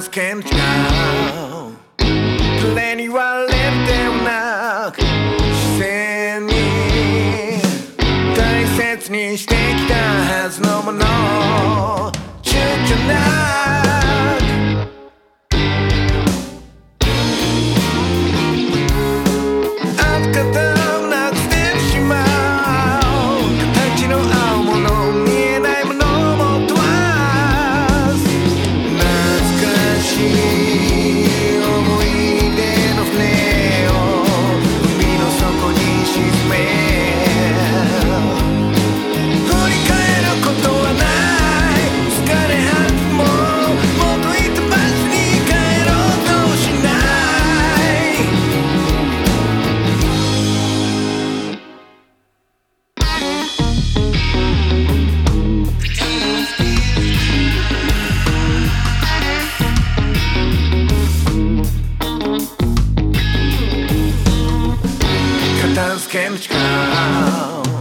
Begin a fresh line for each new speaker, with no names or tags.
助けん違う誰に言われてもなく自然に大切にしてきたはずのもの躊躇ない You. chemistry.